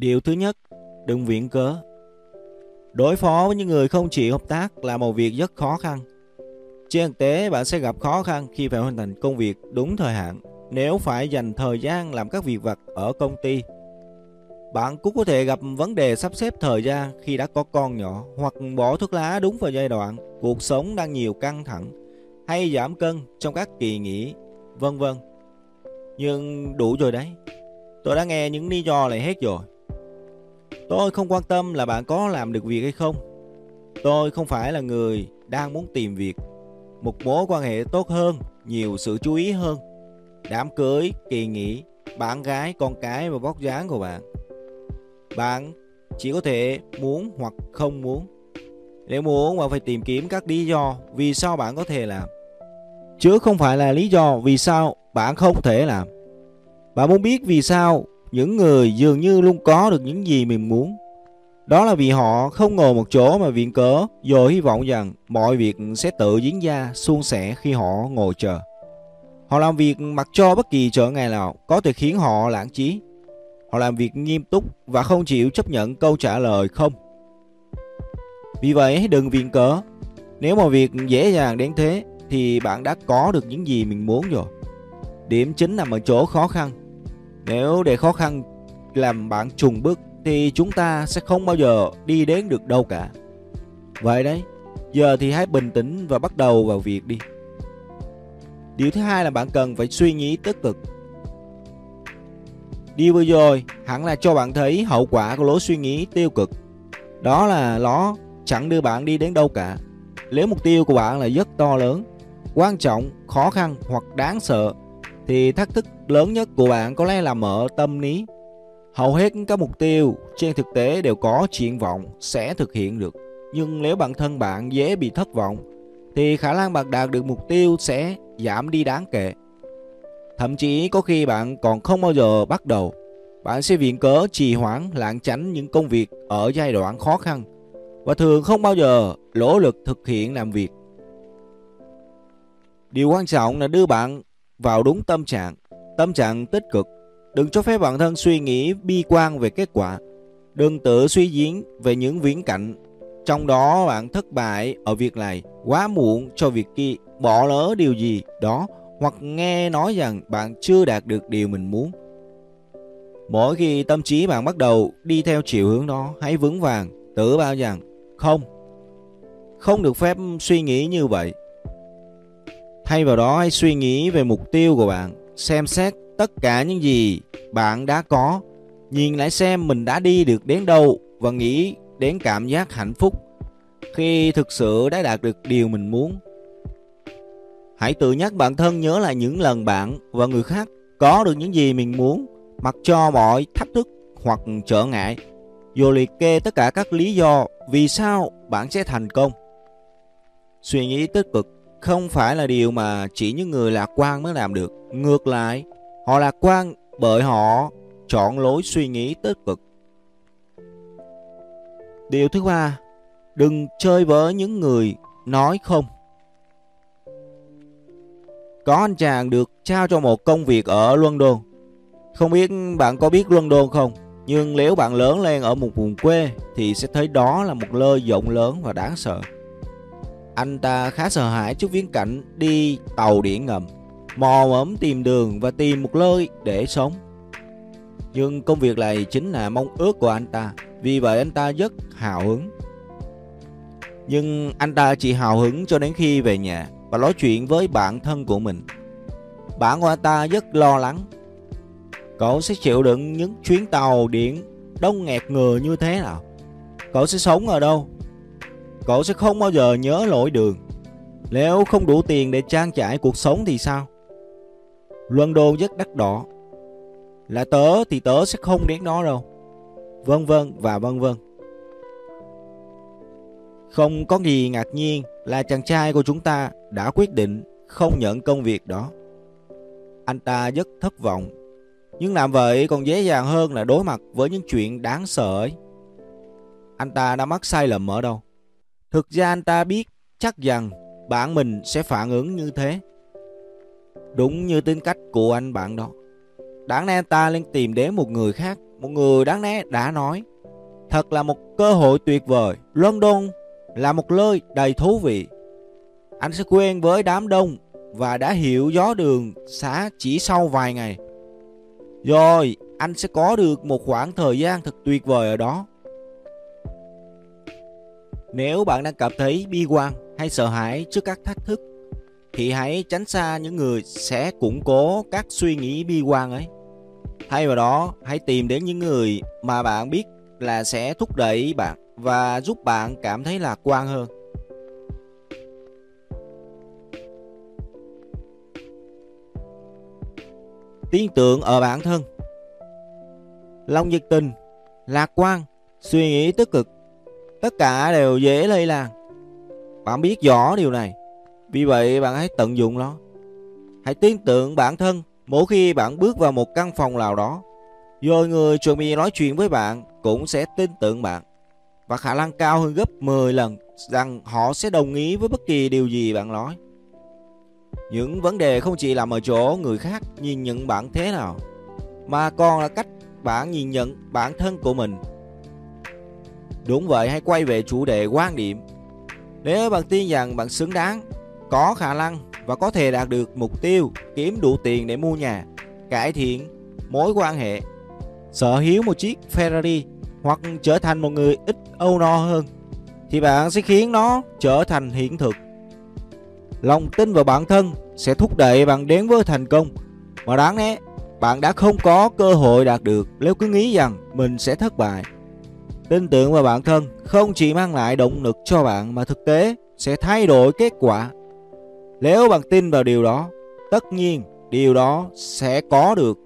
Điều thứ nhất, đừng viện cớ. Đối phó với những người không chịu hợp tác là một việc rất khó khăn. Trên thực tế, bạn sẽ gặp khó khăn khi phải hoàn thành công việc đúng thời hạn nếu phải dành thời gian làm các việc vặt ở công ty. Bạn cũng có thể gặp vấn đề sắp xếp thời gian khi đã có con nhỏ hoặc bỏ thuốc lá đúng vào giai đoạn cuộc sống đang nhiều căng thẳng hay giảm cân trong các kỳ nghỉ, vân vân. Nhưng đủ rồi đấy. Tôi đã nghe những lý do này hết rồi. Tôi không quan tâm là bạn có làm được việc hay không. Tôi không phải là người đang muốn tìm việc, một mối quan hệ tốt hơn, nhiều sự chú ý hơn, đám cưới, kỳ nghỉ, bạn gái, con cái và vóc dáng của bạn. Bạn chỉ có thể muốn hoặc không muốn. Nếu muốn bạn phải tìm kiếm các lý do vì sao bạn có thể làm. Chứ không phải là lý do vì sao bạn không thể làm. Bạn muốn biết vì sao những người dường như luôn có được những gì mình muốn. Đó là vì họ không ngồi một chỗ mà viện cớ rồi hy vọng rằng mọi việc sẽ tự diễn ra suôn sẻ khi họ ngồi chờ. Họ làm việc mặc cho bất kỳ trở ngại nào, có thể khiến họ lãng trí. Họ làm việc nghiêm túc và không chịu chấp nhận câu trả lời không. Vì vậy đừng viện cớ. Nếu mà việc dễ dàng đến thế, thì bạn đã có được những gì mình muốn rồi. Điểm chính nằm ở chỗ khó khăn. Nếu để khó khăn làm bạn trùng bước thì chúng ta sẽ không bao giờ đi đến được đâu cả. Vậy đấy, giờ thì hãy bình tĩnh và bắt đầu vào việc đi. Điều thứ hai là bạn cần phải suy nghĩ tích cực. Điều vừa rồi hẳn là cho bạn thấy hậu quả của lối suy nghĩ tiêu cực. Đó là nó chẳng đưa bạn đi đến đâu cả. Nếu mục tiêu của bạn là rất to lớn, quan trọng, khó khăn hoặc đáng sợ thì thách thức lớn nhất của bạn có lẽ là mở tâm lý. Hầu hết các mục tiêu trên thực tế đều có triển vọng sẽ thực hiện được. Nhưng nếu bản thân bạn dễ bị thất vọng thì khả năng bạn đạt được mục tiêu sẽ giảm đi đáng kể. Thậm chí có khi bạn còn không bao giờ bắt đầu. Bạn sẽ viện cớ trì hoãn lãng tránh những công việc ở giai đoạn khó khăn và thường không bao giờ nỗ lực thực hiện làm việc. Điều quan trọng là đưa bạn vào đúng tâm trạng, tâm trạng tích cực. Đừng cho phép bản thân suy nghĩ bi quan về kết quả. Đừng tự suy diễn về những viễn cảnh. Trong đó bạn thất bại ở việc này, quá muộn cho việc kia, bỏ lỡ điều gì đó hoặc nghe nói rằng bạn chưa đạt được điều mình muốn. Mỗi khi tâm trí bạn bắt đầu đi theo chiều hướng đó, hãy vững vàng, tự bao rằng không. Không được phép suy nghĩ như vậy. Thay vào đó hãy suy nghĩ về mục tiêu của bạn, xem xét tất cả những gì bạn đã có, nhìn lại xem mình đã đi được đến đâu và nghĩ đến cảm giác hạnh phúc khi thực sự đã đạt được điều mình muốn. Hãy tự nhắc bản thân nhớ lại những lần bạn và người khác có được những gì mình muốn, mặc cho mọi thách thức hoặc trở ngại, rồi liệt kê tất cả các lý do vì sao bạn sẽ thành công. Suy nghĩ tích cực không phải là điều mà chỉ những người lạc quan mới làm được. Ngược lại, họ lạc quan bởi họ chọn lối suy nghĩ tích cực. Điều thứ ba, đừng chơi với những người nói không. Có anh chàng được trao cho một công việc ở London. Không biết bạn có biết London không? Nhưng nếu bạn lớn lên ở một vùng quê thì sẽ thấy đó là một nơi rộng lớn và đáng sợ. Anh ta khá sợ hãi trước viễn cảnh đi tàu điện ngầm, mò mẫm tìm đường và tìm một nơi để sống. Nhưng công việc này chính là mong ước của anh ta, vì vậy anh ta rất hào hứng. Nhưng anh ta chỉ hào hứng cho đến khi về nhà và nói chuyện với bạn thân của mình. Bạn của anh ta rất lo lắng. Cậu sẽ chịu đựng những chuyến tàu điện đông nghẹt người như thế nào? Cậu sẽ sống ở đâu? Cậu sẽ không bao giờ nhớ lỗi đường. Nếu không đủ tiền để trang trải cuộc sống thì sao? luân đôn rất đắt đỏ. Là tớ thì tớ sẽ không đến đó đâu. Vân vân và vân vân. Không có gì ngạc nhiên là chàng trai của chúng ta đã quyết định không nhận công việc đó. Anh ta rất thất vọng. Nhưng làm vậy còn dễ dàng hơn là đối mặt với những chuyện đáng sợ ấy. Anh ta đã mắc sai lầm ở đâu? Thực ra anh ta biết chắc rằng bạn mình sẽ phản ứng như thế. Đúng như tính cách của anh bạn đó. đáng lẽ ta nên tìm đến một người khác, một người đáng lẽ đã nói. Thật là một cơ hội tuyệt vời. London là một nơi đầy thú vị. Anh sẽ quen với đám đông và đã hiểu gió đường xá chỉ sau vài ngày. Rồi, anh sẽ có được một khoảng thời gian thật tuyệt vời ở đó. Nếu bạn đang cảm thấy bi quan hay sợ hãi trước các thách thức, thì hãy tránh xa những người sẽ củng cố các suy nghĩ bi quan ấy. Thay vào đó, hãy tìm đến những người mà bạn biết là sẽ thúc đẩy bạn và giúp bạn cảm thấy lạc quan hơn. Tin tưởng ở bản thân Lòng nhiệt tình, lạc quan, suy nghĩ tích cực Tất cả đều dễ lây lan. Bạn biết rõ điều này. Vì vậy, bạn hãy tận dụng nó. Hãy tin tưởng bản thân mỗi khi bạn bước vào một căn phòng nào đó. Rồi người chuẩn bị nói chuyện với bạn cũng sẽ tin tưởng bạn. Và khả năng cao hơn gấp 10 lần rằng họ sẽ đồng ý với bất kỳ điều gì bạn nói. Những vấn đề không chỉ nằm ở chỗ người khác nhìn nhận bạn thế nào, Mà còn là cách bạn nhìn nhận bản thân của mình. Đúng vậy, hãy quay về chủ đề quan điểm Nếu bạn tin rằng bạn xứng đáng, Có khả năng và có thể đạt được mục tiêu, Kiếm đủ tiền để mua nhà, Cải thiện mối quan hệ, Sở hữu một chiếc Ferrari Hoặc trở thành một người ít âu no hơn, Thì bạn sẽ khiến nó trở thành hiện thực. Lòng tin vào bản thân sẽ thúc đẩy bạn đến với thành công. Mà đáng lẽ, bạn đã không có cơ hội đạt được. Nếu cứ nghĩ rằng mình sẽ thất bại Tin tưởng vào bản thân không chỉ mang lại động lực cho bạn mà thực tế sẽ thay đổi kết quả. Nếu bạn tin vào điều đó, tất nhiên điều đó sẽ có được.